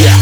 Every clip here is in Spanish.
Yeah.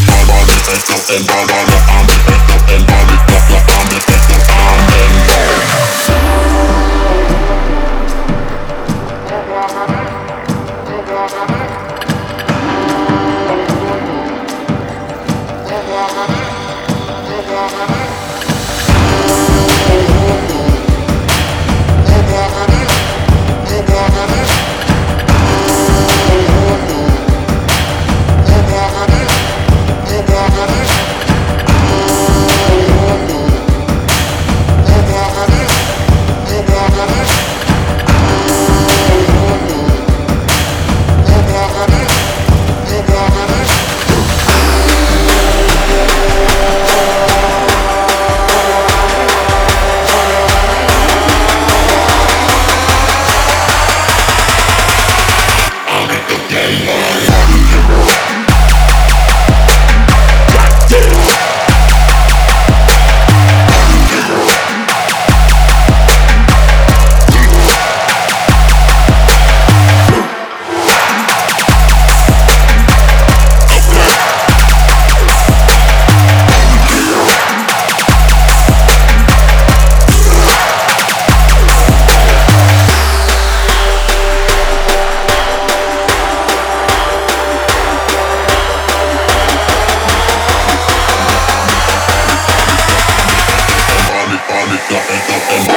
Yeah.